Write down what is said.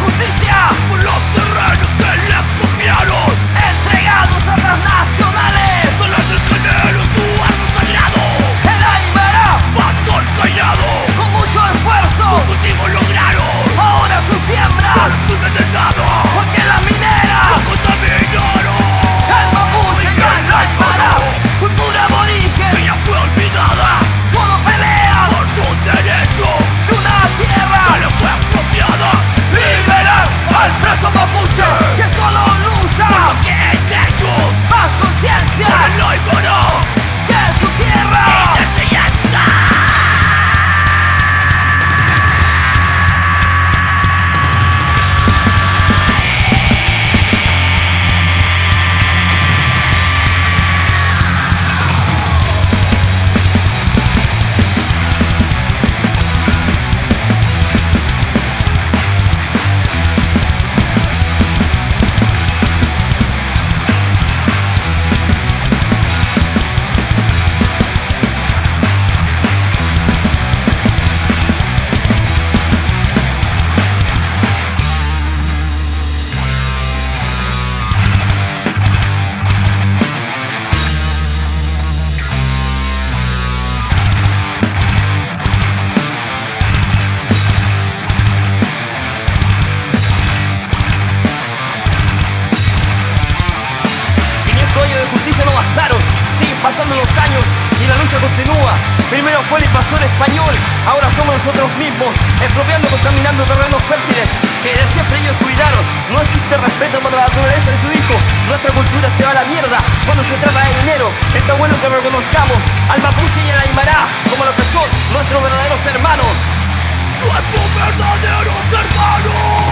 justicia por los terrenos bastaron, siguen pasando los años y la lucha continúa. Primero fue el invasor español, ahora somos nosotros mismos, expropiando, contaminando terrenos fértiles que de siempre ellos cuidaron. No existe respeto por la naturaleza de su hijo, nuestra cultura se va a la mierda cuando se trata de dinero. Está bueno que reconozcamos al mapuche y al aymara como lo que son nuestros verdaderos hermanos. Nuestros verdaderos hermanos.